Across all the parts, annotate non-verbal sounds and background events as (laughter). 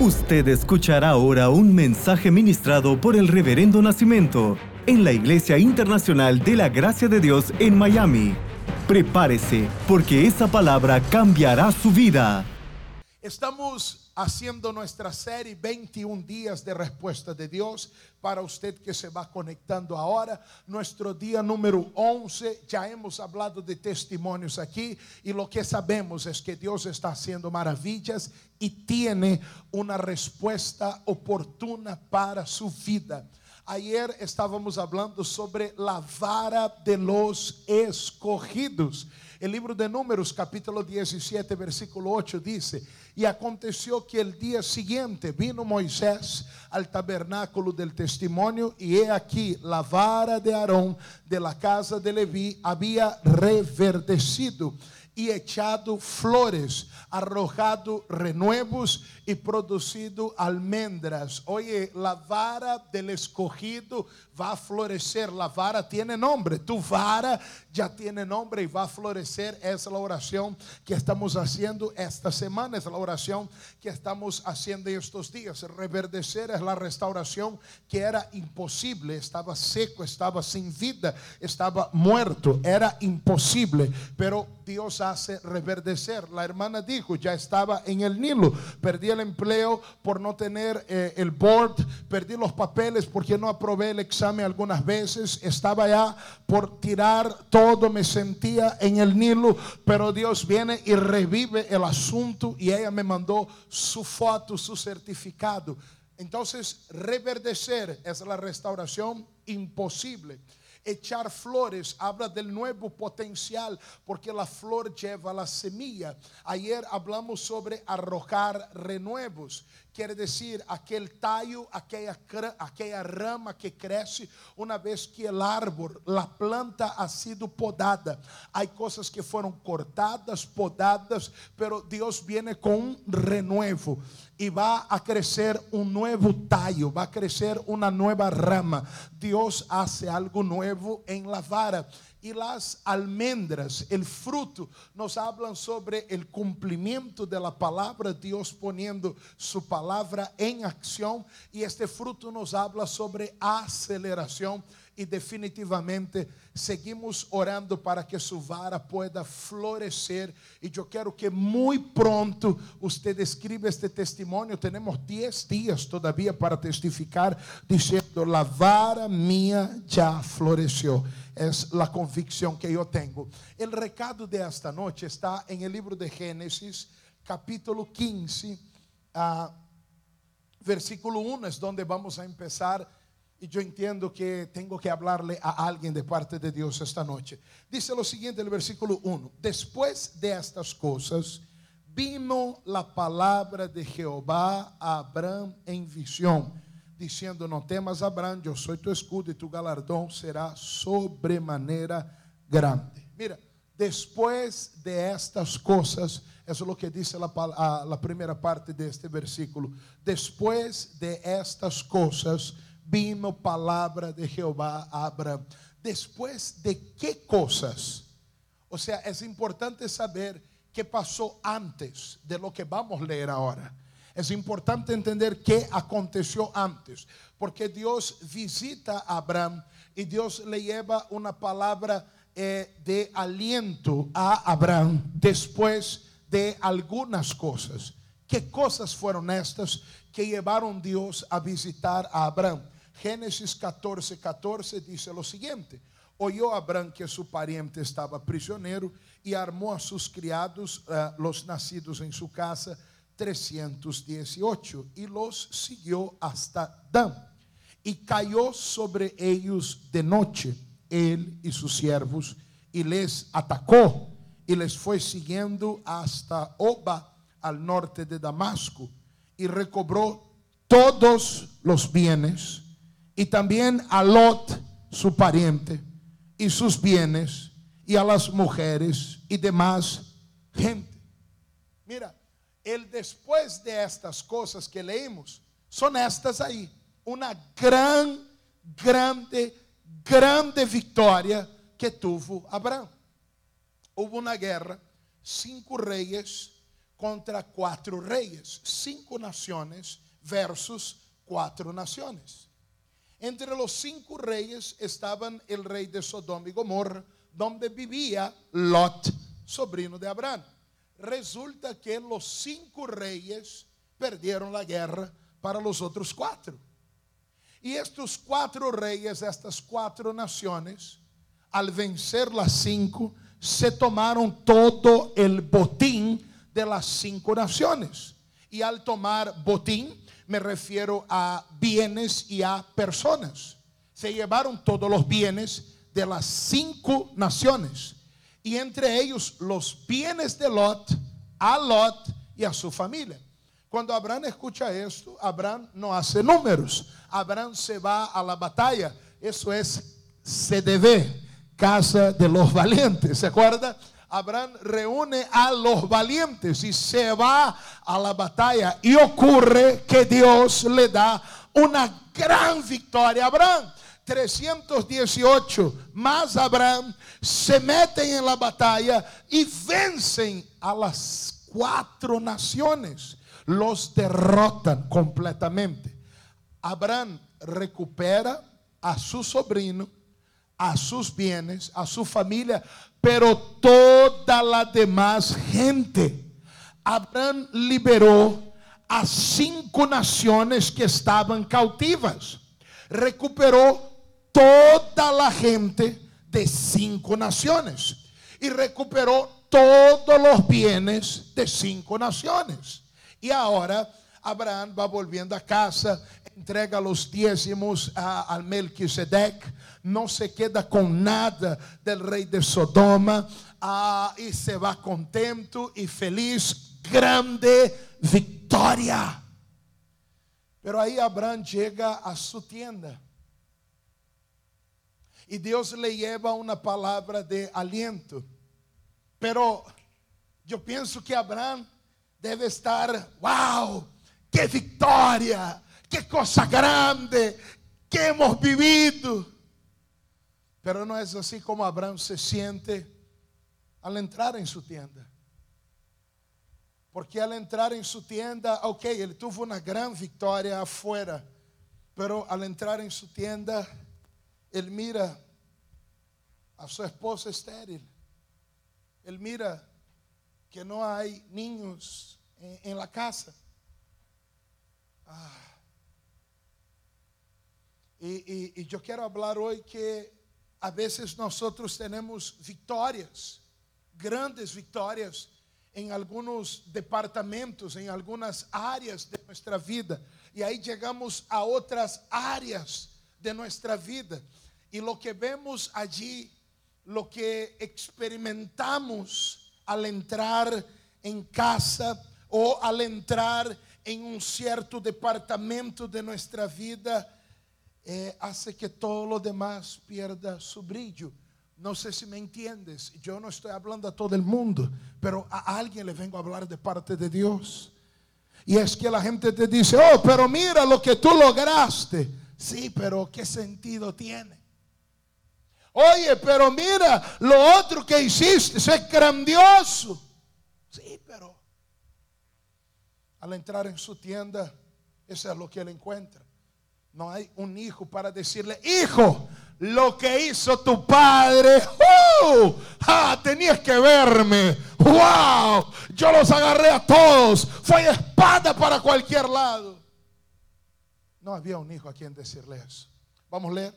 Usted escuchará ahora un mensaje ministrado por el Reverendo Nacimiento en la Iglesia Internacional de la Gracia de Dios en Miami. Prepárese, porque esa palabra cambiará su vida. Estamos haciendo nuestra serie 21 días de respuesta de Dios para usted que se va conectando ahora. Nuestro día número 11, ya hemos hablado de testimonios aquí y lo que sabemos es que Dios está haciendo maravillas y tiene una respuesta oportuna para su vida. Ayer estábamos hablando sobre la vara de los escogidos. El libro de Números, capítulo 17, versículo 8 dice, y aconteció que el día siguiente vino Moisés al tabernáculo del testimonio y he aquí la vara de Aarón de la casa de Leví había reverdecido y echado flores, arrojado renuevos y producido almendras. Oye, la vara del escogido va a florecer. La vara tiene nombre. Tu vara ya tiene nombre y va a florecer. Es la oración que estamos haciendo esta semana. Es la oración que estamos haciendo estos días. Reverdecer es la restauración que era imposible. Estaba seco, estaba sin vida, estaba muerto. Era imposible. Pero Dios hace reverdecer. La hermana dijo, ya estaba en el Nilo. Perdí el empleo por no tener eh, el board. Perdí los papeles porque no aprobé el examen algunas veces. Estaba ya por tirar todo. Me sentía en el Nilo. Pero Dios viene y revive el asunto. Y ella me mandó su foto, su certificado. Entonces, reverdecer es la restauración imposible. Echar flores habla del nuevo potencial, porque la flor lleva la semilla. Ayer hablamos sobre arrojar renuevos. Quiere decir aquel tallo, aquella, aquella rama que crece una vez que el árbol, la planta ha sido podada. Hay cosas que fueron cortadas, podadas, pero Dios viene con un renuevo y va a crecer un nuevo tallo, va a crecer una nueva rama. Dios hace algo nuevo en la vara. Y las almendras, el fruto, nos hablan sobre el cumplimiento de la palabra, Dios poniendo su palabra en acción. Y este fruto nos habla sobre aceleración e definitivamente seguimos orando para que sua vara pueda florescer. E eu quero que muito pronto você escreva este testemunho. Temos 10 dias todavia para testificar, dizendo: A vara minha já floresceu. é a convicção que eu tenho. O recado de esta noite está em el livro de Gênesis, capítulo 15, uh, versículo 1, é onde vamos a empezar y yo entiendo que tengo que hablarle a alguien de parte de Dios esta noche. Dice lo siguiente el versículo 1. Después de estas cosas, vino la palabra de Jehová a Abraham en visión, diciendo, no temas Abraham, yo soy tu escudo y tu galardón será sobremanera grande. Mira, después de estas cosas, eso es lo que dice la, la primera parte de este versículo, después de estas cosas, vino palabra de Jehová a Abraham. Después de qué cosas? O sea, es importante saber qué pasó antes de lo que vamos a leer ahora. Es importante entender qué aconteció antes, porque Dios visita a Abraham y Dios le lleva una palabra eh, de aliento a Abraham después de algunas cosas. ¿Qué cosas fueron estas que llevaron Dios a visitar a Abraham? Gênesis 14, 14 diz o seguinte: Olhou Abraão que seu parente estava prisioneiro e armou a seus criados, eh, uh, os nascidos em sua casa, 318, e los seguiu hasta Dan. E caiu sobre eles de noite, ele e seus servos, e les atacou, e les foi seguindo hasta Oba, al norte de Damasco, e recobrou todos os bienes y también a Lot, su pariente, y sus bienes, y a las mujeres y demás gente. Mira, el después de estas cosas que leímos, son estas ahí. Una gran, grande, grande victoria que tuvo Abraham. Hubo una guerra, cinco reyes contra cuatro reyes, cinco naciones versus cuatro naciones. Entre los cinco reyes estaban el rey de Sodoma y Gomorra, donde vivía Lot, sobrino de Abraham. Resulta que los cinco reyes perdieron la guerra para los otros cuatro. Y estos cuatro reyes, estas cuatro naciones, al vencer las cinco, se tomaron todo el botín de las cinco naciones. Y al tomar botín, me refiero a bienes y a personas. Se llevaron todos los bienes de las cinco naciones. Y entre ellos los bienes de Lot, a Lot y a su familia. Cuando Abraham escucha esto, Abraham no hace números. Abraham se va a la batalla. Eso es CDV, Casa de los Valientes. ¿Se acuerda? Abraham reúne a los valientes y se va a la batalla. Y ocurre que Dios le da una gran victoria a Abraham. 318 más Abraham se meten en la batalla y vencen a las cuatro naciones los derrotan completamente. Abraham recupera a su sobrino, a sus bienes, a su familia, pero toda la demás gente. Abraham liberó a cinco naciones que estaban cautivas. Recuperó toda la gente de cinco naciones y recuperó todos los bienes de cinco naciones. Y ahora Abraham va volviendo a casa, entrega los diezmos a, al Melquisedec, no se queda con nada del rey de Sodoma ah, y se va contento y feliz, grande victoria. Pero ahí Abraham llega a su tienda y Dios le lleva una palabra de aliento. Pero yo pienso que Abraham debe estar, wow, qué victoria, qué cosa grande que hemos vivido. Pero no es así como Abraham se siente al entrar en su tienda. Porque al entrar en su tienda, ok, él tuvo una gran victoria afuera, pero al entrar en su tienda, él mira a su esposa estéril. Él mira que no hay niños en, la casa. Ah. Y, y, yo quiero hablar hoy que a veces nosotros tenemos victorias, grandes victorias en algunos departamentos, en algunas áreas de nuestra vida. Y ahí llegamos a otras áreas de nuestra vida. Y lo que vemos allí, lo que experimentamos, al entrar en casa o al entrar en un cierto departamento de nuestra vida, eh, hace que todo lo demás pierda su brillo. No sé si me entiendes. Yo no estoy hablando a todo el mundo, pero a alguien le vengo a hablar de parte de Dios. Y es que la gente te dice, oh, pero mira lo que tú lograste. Sí, pero ¿qué sentido tiene? Oye, pero mira, lo otro que hiciste, es grandioso. Sí, pero al entrar en su tienda, eso es lo que él encuentra. No hay un hijo para decirle, hijo, lo que hizo tu padre, ¡uh! ah, tenías que verme, wow, yo los agarré a todos, fue espada para cualquier lado. No había un hijo a quien decirle eso. Vamos a leer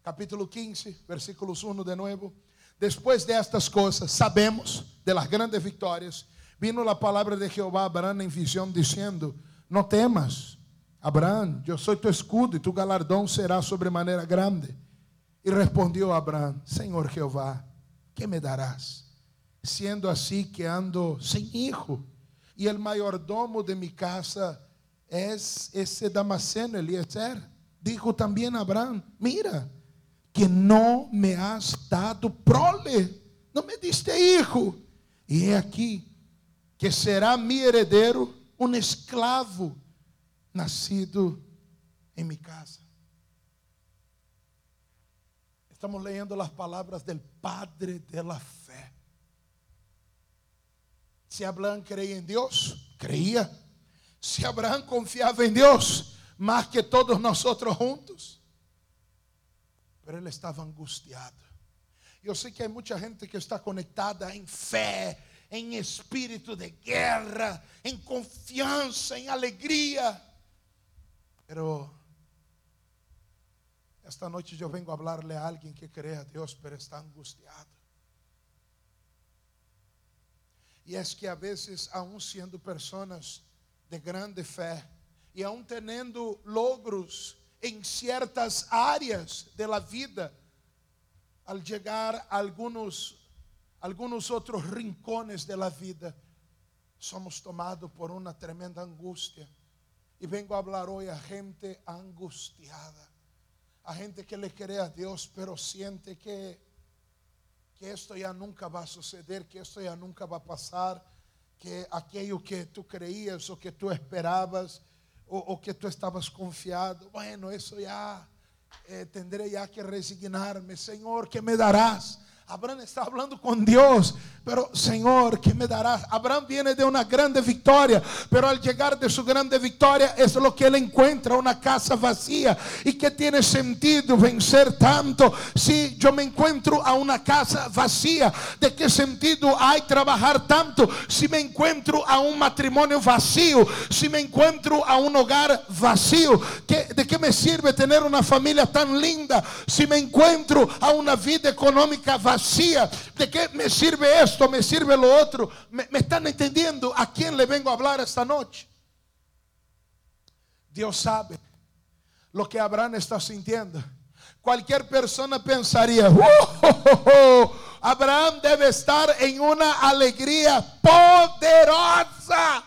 capítulo 15, versículos 1 de nuevo. Después de estas cosas, sabemos de las grandes victorias, vino la palabra de Jehová a Abraham en visión diciendo, no temas, Abraham, yo soy tu escudo y tu galardón será sobremanera grande. Y respondió Abraham, Señor Jehová, ¿qué me darás? Siendo así que ando sin hijo, y el mayordomo de mi casa es ese Damasceno Eliezer. Dijo también Abraham, mira, que no me has dado prole, no me diste hijo. E é aqui que será mi heredero um escravo nascido em minha casa. Estamos lendo as palavras do Padre de la Fé. Se Abraão creia em Deus, creia. Se Abraão confiava em Deus, mais que todos nós juntos. Mas ele estava angustiado. Eu sei que há muita gente que está conectada em fé, em espírito de guerra, em confiança, em alegria Pero esta noite eu venho falar-lhe a alguém que crê a Deus, pero está angustiado. E é que a vezes, aún sendo pessoas de grande fé, e aún tendo logros em certas áreas de la vida, al chegar a alguns, alguns outros rincones la vida, somos tomados por uma tremenda angústia Y vengo a hablar hoy a gente angustiada, a gente que le cree a Dios, pero siente que, que esto ya nunca va a suceder, que esto ya nunca va a pasar, que aquello que tú creías o que tú esperabas o, que tú estabas confiado, bueno, eso ya eh, tendré ya que resignarme. Señor, ¿qué me darás? Abraham está hablando con Dios, pero Señor, ¿qué me darás? Abraham viene de una grande victoria, pero al llegar de su grande victoria es lo que él encuentra, una casa vacía. ¿Y qué tiene sentido vencer tanto si yo me encuentro a una casa vacía? ¿De qué sentido hay trabajar tanto si me encuentro a un matrimonio vacío? Si me encuentro a un hogar vacío, ¿de qué me sirve tener una familia tan linda si me encuentro a una vida económica vacía? ¿De qué me sirve esto? ¿Me sirve lo otro? ¿Me, me están entendiendo a quién le vengo a hablar esta noche? Dios sabe lo que Abraham está sintiendo. Cualquier persona pensaría, "Oh, oh, oh, Abraham debe estar en una alegría poderosa.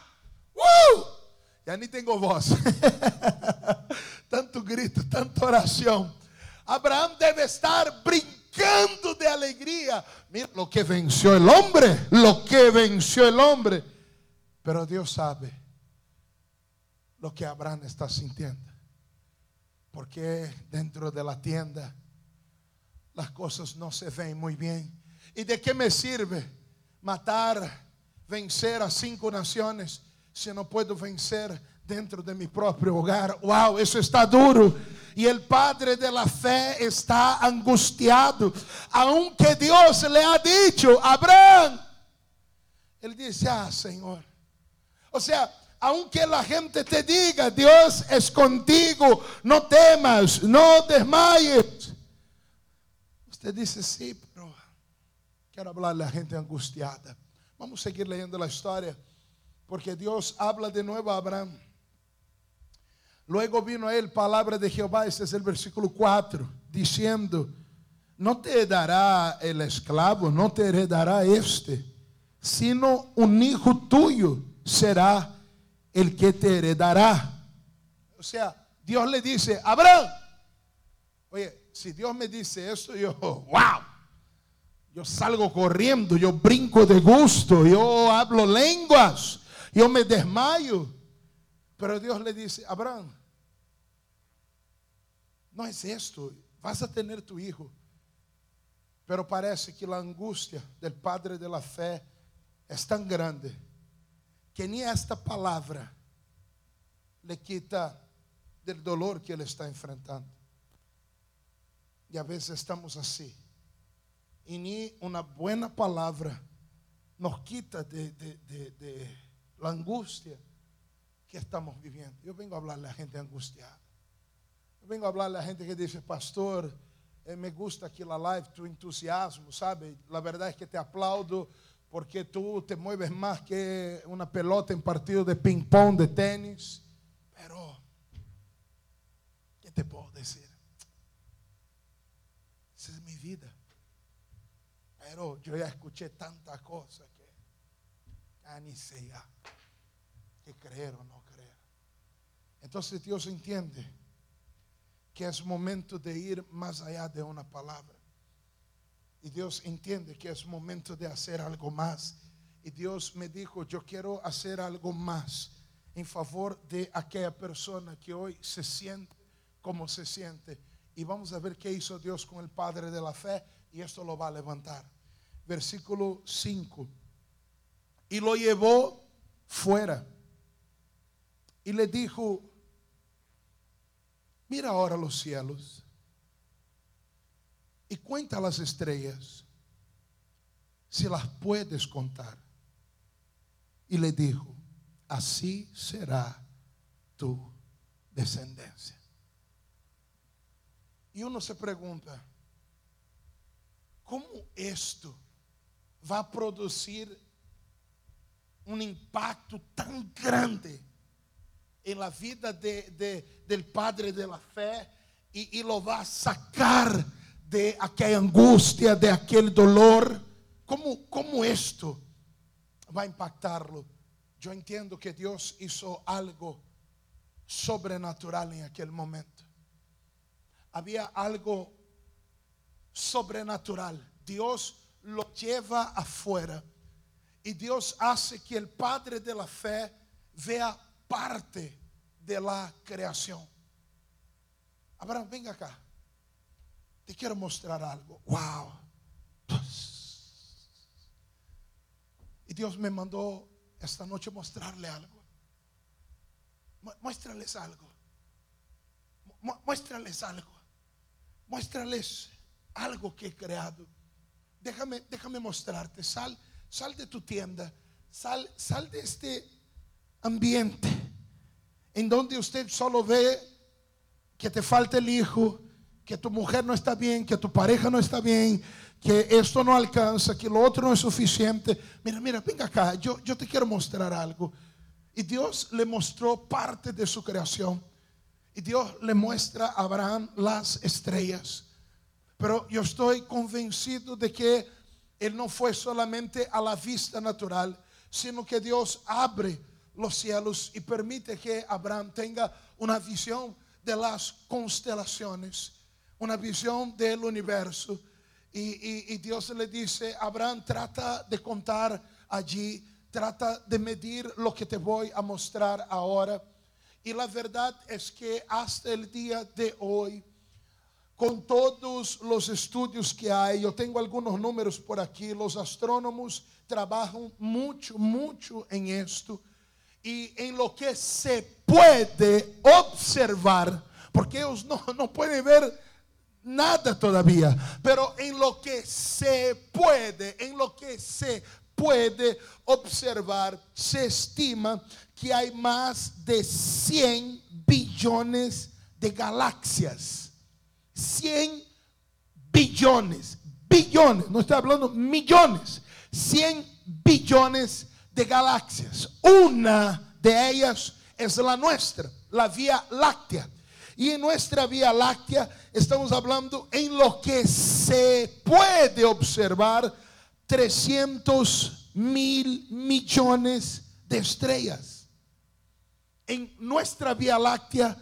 ¡Uh! Ya ni tengo voz. (laughs) tanto grito, tanta oración. Abraham debe estar brincando de alegría. Mira lo que venció el hombre, lo que venció el hombre. Pero Dios sabe lo que Abraham está sintiendo. Porque dentro de la tienda las cosas no se ven muy bien. ¿Y de qué me sirve matar, vencer a cinco naciones si no puedo vencer dentro de mi propio hogar? Wow, eso está duro. Y el padre de la fe está angustiado, aunque Dios le ha dicho, Abraham, él dice, ah, Señor. O sea, aunque la gente te diga, Dios es contigo, no temas, no desmayes. Usted dice, sí, pero quiero hablarle a gente angustiada. Vamos seguir leyendo la historia, porque Dios habla de nuevo a Abraham. Luego vino a él palabra de Jehová, este es el versículo 4, diciendo, no te heredará el esclavo, no te heredará este, sino un hijo tuyo será el que te heredará. O sea, Dios le dice, Abraham, oye, si Dios me dice eso, yo, wow, yo salgo corriendo, yo brinco de gusto, yo hablo lenguas, yo me desmayo. Pero Dios le dice, Abraham, no es esto, vas a tener tu hijo. Pero parece que la angustia del padre de la fe es tan grande que ni esta palabra le quita del dolor que él está enfrentando. Y a veces estamos así. Y ni una buena palabra nos quita de, de, de, de la angustia estamos viviendo. Yo vengo a hablarle a gente angustiada. Yo vengo a hablarle a gente que dice, pastor, eh, me gusta aqui la live, tu entusiasmo, sabe? La verdad es que te aplaudo porque tú te mueves más que una pelota en partido de ping pong, de tenis. Pero, ¿qué te puedo decir? Esa es mi vida. Pero yo ya escuché tantas cosas que ya ni sé ya que creer o no creer. Entonces Dios entiende que es momento de ir más allá de una palabra. Y Dios entiende que es momento de hacer algo más. Y Dios me dijo, yo quiero hacer algo más en favor de aquella persona que hoy se siente como se siente. Y vamos a ver qué hizo Dios con el Padre de la fe y esto lo va a levantar. Versículo 5. y lo llevó fuera. Y le dijo, mira ahora los cielos y cuenta las estrellas, si las puedes contar. Y le dijo, así será tu descendencia. Y uno se pregunta, ¿cómo esto va a producir un impacto tan grande en la vida de, del padre de la fe y, y lo va a sacar de aquella angustia, de aquel dolor? ¿Cómo, cómo esto va a impactarlo? Yo entiendo que Dios hizo algo sobrenatural en aquel momento. Había algo sobrenatural. Dios lo lleva afuera y Dios hace que el Padre de la fe vea parte de la creación. Abraham, venga acá. Te quiero mostrar algo. Wow. Y Dios me mandó esta noche mostrarle algo. Muéstrales algo. Muéstrales algo. Muéstrales algo que he creado. Déjame, déjame mostrarte. Sal, sal de tu tienda. Sal, sal de este ambiente en donde usted solo ve que te falta el hijo, que tu mujer no está bien, que tu pareja no está bien, que esto no alcanza, que lo otro no es suficiente. Mira, mira, venga acá, yo, yo te quiero mostrar algo. Y Dios le mostró parte de su creación. Y Dios le muestra a Abraham las estrellas. Pero yo estoy convencido de que Él no fue solamente a la vista natural, sino que Dios abre los cielos y permite que Abraham tenga una visión de las constelaciones, una visión del universo y, Dios le dice, Abraham, trata de contar allí, trata de medir lo que te voy a mostrar ahora. Y la verdad es que hasta el día de hoy, con todos los estudios que hay, yo tengo algunos números por aquí, los astrónomos trabajan mucho, mucho en esto y en lo que se puede observar, porque ellos no, (laughs) no pueden ver nada todavía, pero en lo que se puede, en lo que se puede observar, se estima que hay más de 100 billones de galaxias. 100 billones, billones, no estoy hablando millones, 100 billones de galaxias. Una de ellas es la nuestra, la Vía Láctea. Y en nuestra Vía Láctea estamos hablando en lo que se puede observar 300 mil millones de estrellas. En nuestra Vía Láctea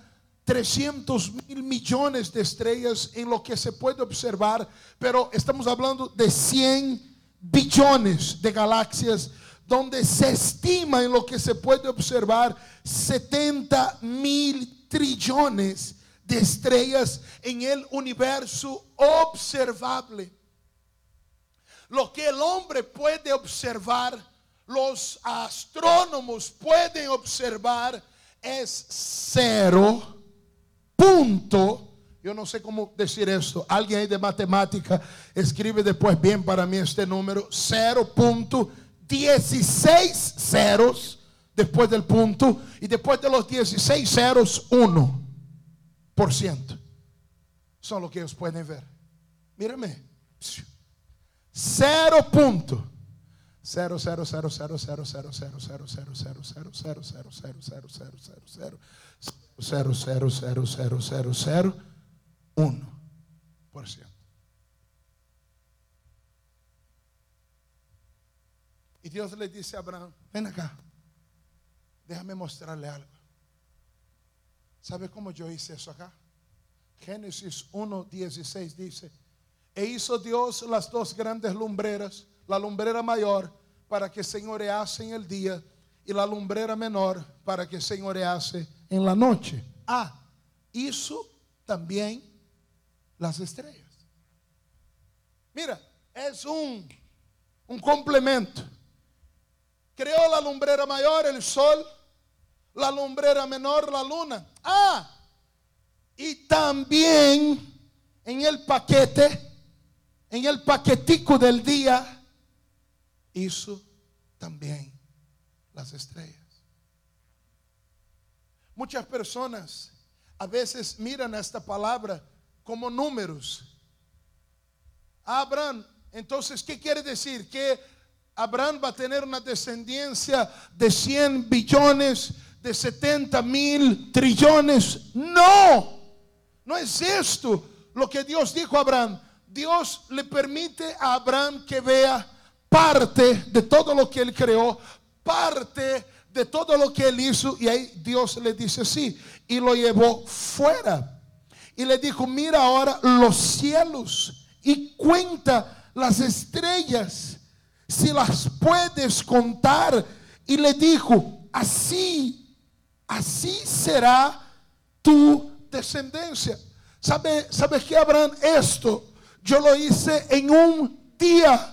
300 mil millones de estrellas en lo que se puede observar, pero estamos hablando de 100 billones de galaxias, donde se estima en lo que se puede observar 70 mil trillones de estrellas en el universo observable. Lo que el hombre puede observar, los astrónomos pueden observar, es cero punto. Yo no sé cómo decir esto. Alguien ahí de matemática escribe después bien para mí este número. 0.16 ceros después del punto y después de los 16 ceros, 1%. Son lo que ellos pueden ver. Mírame. 0 punto. 0 0 0 0 0 0 0 0 0 0 0 0 0 0 0 0 0 0 0 0 0 0 0 0 0 0 1%. Y Dios le dice a Abraham, ven acá. Déjame mostrarle algo. ¿Sabe cómo yo hice eso acá? Génesis 1.16 dice, e hizo Dios las dos grandes lumbreras, la lumbrera mayor para que señorease en el día y la lumbrera menor para que señorease en la noche. Ah, hizo también las estrellas. Mira, es un, un complemento. Creó la lumbrera mayor, el sol, la lumbrera menor, la luna. Ah, y también en el paquete, en el paquetico del día, hizo también las estrellas. Muchas personas a veces miran esta palabra como números. Abraham, entonces, ¿qué quiere decir? Que Abraham va a tener una descendencia de 100 billones, de 70 mil trillones. No, no es esto lo que Dios dijo a Abraham. Dios le permite a Abraham que vea parte de todo lo que él creó, parte de todo lo que él hizo. Y ahí Dios le dice sí. Y lo llevó fuera. Y le dijo, mira ahora los cielos y cuenta las estrellas, si las puedes contar. Y le dijo, así, así será tu descendencia. ¿Sabe, ¿Sabes qué, Abraham? Esto yo lo hice en un día.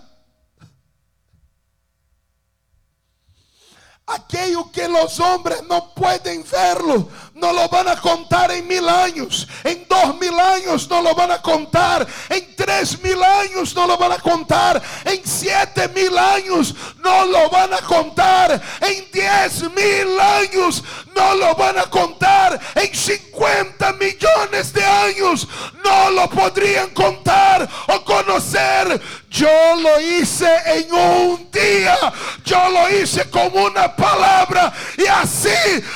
Aquello que los hombres no pueden verlo, no lo van a contar en mil años, en dos mil años no lo van a contar, en tres mil años no lo van a contar, en siete mil años no lo van a contar, en diez mil años no lo van a contar, en cincuenta millones de años no lo podrían contar o conocer. Yo lo hice en un día, yo lo hice con una palabra y así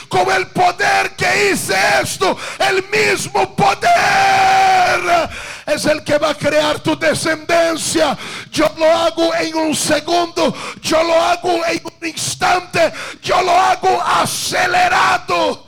con el poder que hice esto, el mismo poder es el que va a crear tu descendencia. Yo lo hago en un segundo, yo lo hago en un instante, yo lo hago acelerado.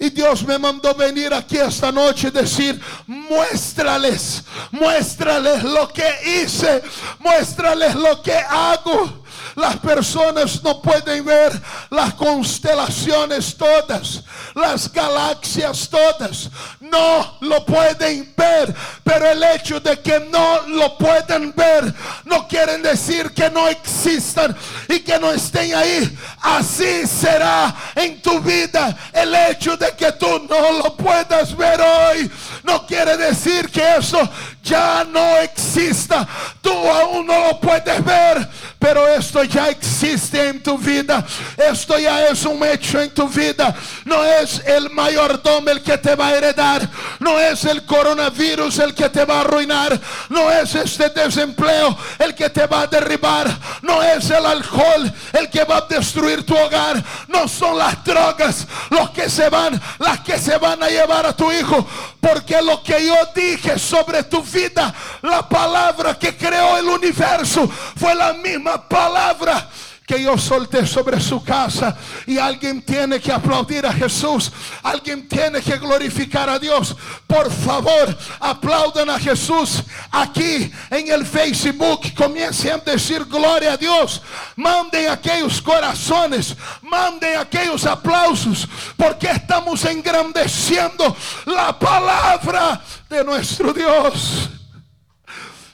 Y Dios me mandó venir aquí esta noche y decir, muéstrales, muéstrales lo que hice, muéstrales lo que hago. Las personas no pueden ver las constelaciones todas, las galaxias todas. No lo pueden ver. Pero el hecho de que no lo pueden ver no quiere decir que no existan y que no estén ahí. Así será en tu vida. El hecho de que tú no lo puedas ver hoy no quiere decir que eso ya no exista. Tú aún no lo puedes ver, pero esto ya existe en tu vida. Esto ya es un hecho en tu vida. No es el mayordomo el que te va a heredar. No es el coronavirus el que te va a arruinar. No es este desempleo el que te va a derribar. No es el alcohol el que va a destruir tu hogar. No son las drogas los que se van, las que se van a llevar a tu hijo. Porque lo que yo dije sobre tu vida, la palabra que creó el universo, fue la misma palabra que yo solté sobre su casa. Y alguien tiene que aplaudir a Jesús. Alguien tiene que glorificar a Dios. Por favor, aplaudan a Jesús aquí en el Facebook. Comiencen a decir gloria a Dios. Manden aquellos corazones. Manden aquellos aplausos. Porque estamos engrandeciendo la palabra de nuestro Dios.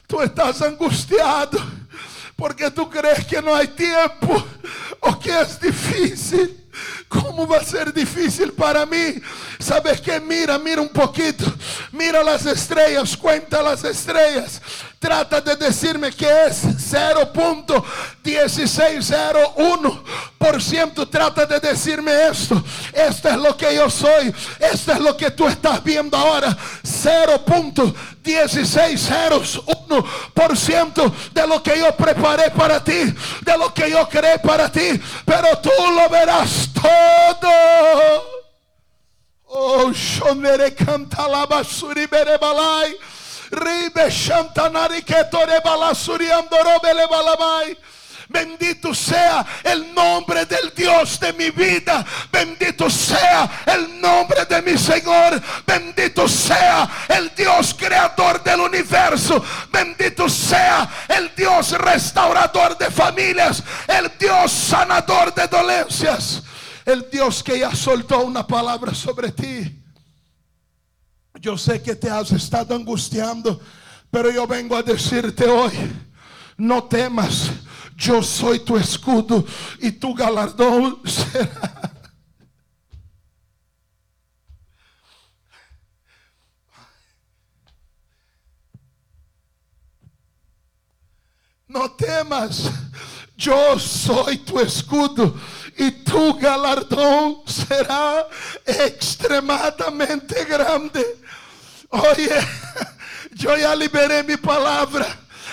Tú estás angustiado porque tu crees que não há tempo, o que é difícil. Como vai ser difícil para mim? Sabes que mira, mira um pouquito, mira as estrelas, conta as estrelas. Trata de decirme que es 0.1601%. Trata de decirme esto. Esto es lo que yo soy. Esto es lo que tú estás viendo ahora. 0.1601% de lo que yo preparé para ti. De lo que yo creé para ti. Pero tú lo verás todo. Oh, shonere canta la basuri bere balai. Ribe. Bendito sea el nombre del Dios de mi vida. Bendito sea el nombre de mi Señor. Bendito sea el Dios creador del universo. Bendito sea el Dios restaurador de familias. El Dios sanador de dolencias. El Dios que ya soltó una palabra sobre ti. Yo sé que te has estado angustiando, pero yo vengo a decirte hoy, no temas yo soy tu escudo y tu galardón será. No temas, yo soy tu escudo y tu galardón será extremadamente grande. Oye, yo ya liberé mi palabra.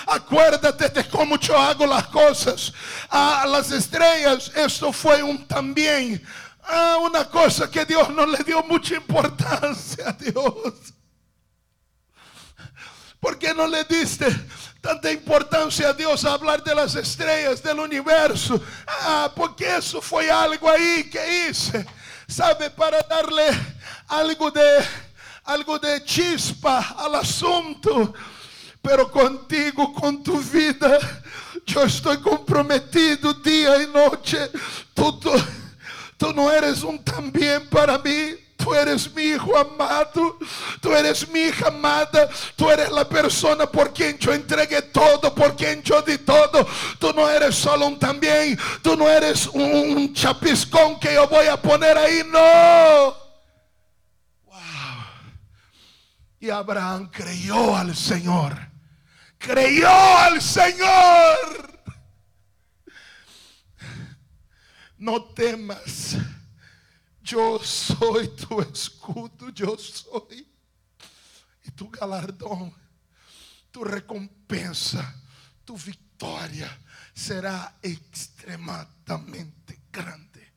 Acuérdate de cómo yo hago las cosas. A las estrellas, esto fue un también. Ah, una cosa que Dios no le dio mucha importancia a Dios. ¿Por qué no le diste tanta importancia a Dios a hablar de las estrellas del universo? Ah, porque eso fue algo ahí que hice. ¿Sabe? Para darle algo de algo de chispa al asunto. Pero contigo, con tu vida, yo estoy comprometido día y noche. Tú, tú, tú no eres un también para mí. Tú eres mi hijo amado, tú eres mi hija amada, tú eres la persona por quien yo entregué todo, por quien yo di todo. Tú no eres solo un también, tú no eres un chapiscón que yo voy a poner ahí, no. Y Abraham creyó al Señor. Creyó al Señor. No temas. Yo soy tu escudo. Yo soy. Y tu galardón, tu recompensa, tu victoria será extremadamente grande.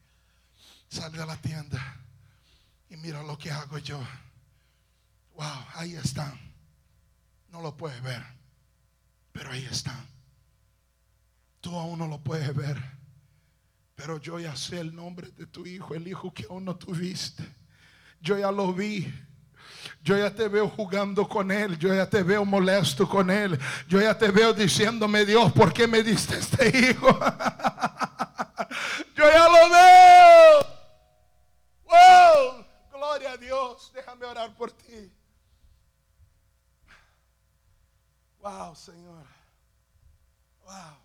Sale a la tienda y mira lo que hago yo. Wow, ahí están. No lo puedes ver, pero ahí están. Tú aún no lo puedes ver, pero yo ya sé el nombre de tu hijo, el hijo que aún no tuviste. Yo ya lo vi. Yo ya te veo jugando con él, yo ya te veo molesto con él, yo ya te veo diciéndome, Dios, ¿por qué me diste este hijo? (laughs) yo ya lo veo. Wow, gloria a Dios, déjame orar por ti. Wow, Señor. Wow.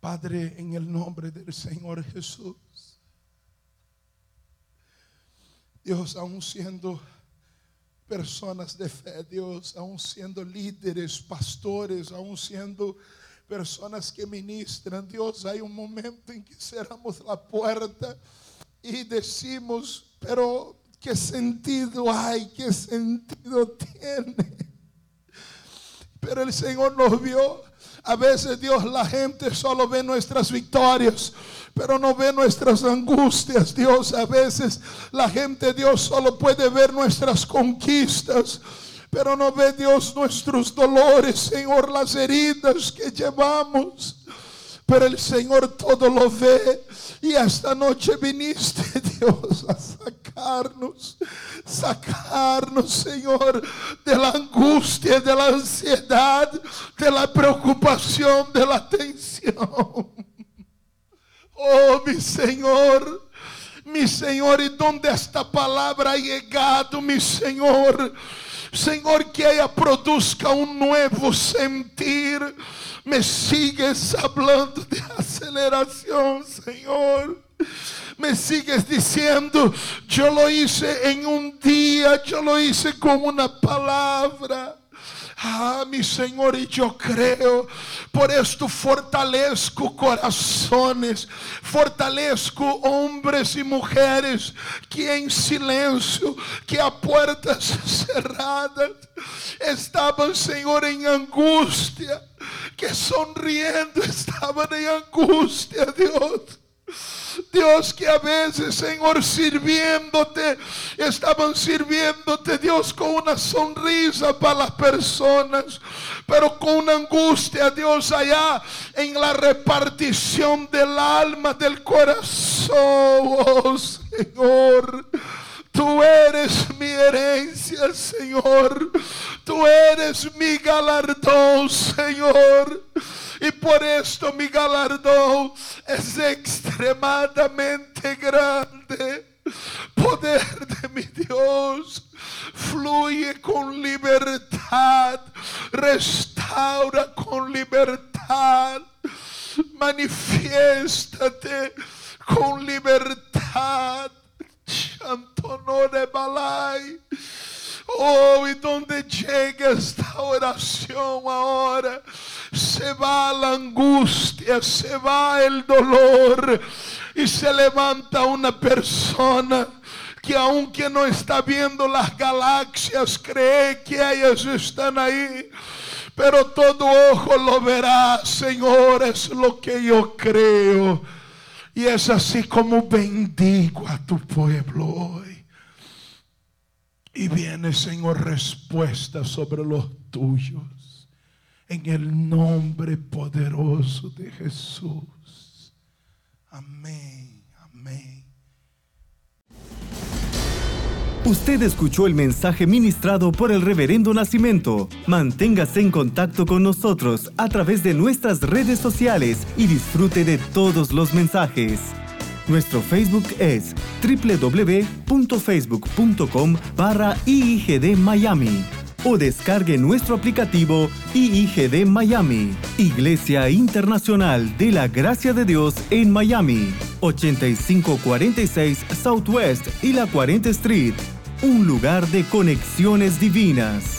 Padre, en el nombre del Señor Jesús. Dios, aún siendo personas de fe, Dios, aún siendo líderes, pastores, aún siendo personas que ministran, Dios, hay un momento en que cerramos la puerta y decimos, pero ¿Qué sentido hay? ¿Qué sentido tiene? Pero el Señor nos vio. A veces Dios, la gente solo ve nuestras victorias, pero no ve nuestras angustias. Dios, a veces la gente, Dios, solo puede ver nuestras conquistas. Pero no ve Dios nuestros dolores, Señor, las heridas que llevamos. Pero el Señor todo lo ve. Y esta noche viniste, (laughs) Dios, a sacarnos, sacarnos, Señor, de la angustia, de la ansiedad, de la preocupación, de la tensión. Oh, mi Señor, mi Señor, y donde esta palabra ha llegado, mi Señor, Señor, que ella produzca un nuevo sentir me sigues hablando de aceleración, Señor. Me sigues diciendo, yo lo hice en un día, yo lo hice con una palabra. Ah, meu Senhor, e eu creio, por isto fortaleço corações, fortaleço homens e mulheres que em silêncio, que a portas (laughs) cerradas, estavam, Senhor, em angústia, que sonriendo estavam em angústia, Deus Dios, que a veces, Señor, sirviéndote, estaban sirviéndote, Dios, con una sonrisa para las personas, pero con una angustia, Dios, allá en la repartición del alma, del corazón, oh Señor. Tú eres mi herencia, Señor. Tú eres mi galardón, Señor. Y por esto mi galardón es extremadamente grande. Poder de mi Dios fluye con libertad, restaura con libertad. Manifiéstate con libertad. Chantonore Balai. Oh, y donde esta oración ahora, se va la angustia, se va el dolor y se levanta una persona que aunque no está viendo las galaxias, cree que ellas están ahí. Pero todo ojo lo verá, Señor, es lo que yo creo. Y es así como bendigo a tu pueblo. Y viene, Señor, respuesta sobre los tuyos. En el nombre poderoso de Jesús. Amén, amén. Usted escuchó el mensaje ministrado por el Reverendo Nacimiento. Manténgase en contacto con nosotros a través de nuestras redes sociales y disfrute de todos los mensajes. Nuestro Facebook es www.facebook.com barra IIGD Miami o descargue nuestro aplicativo IIGD Miami, Iglesia Internacional de la Gracia de Dios en Miami, 8546 Southwest y la 40 Street un lugar de conexiones divinas.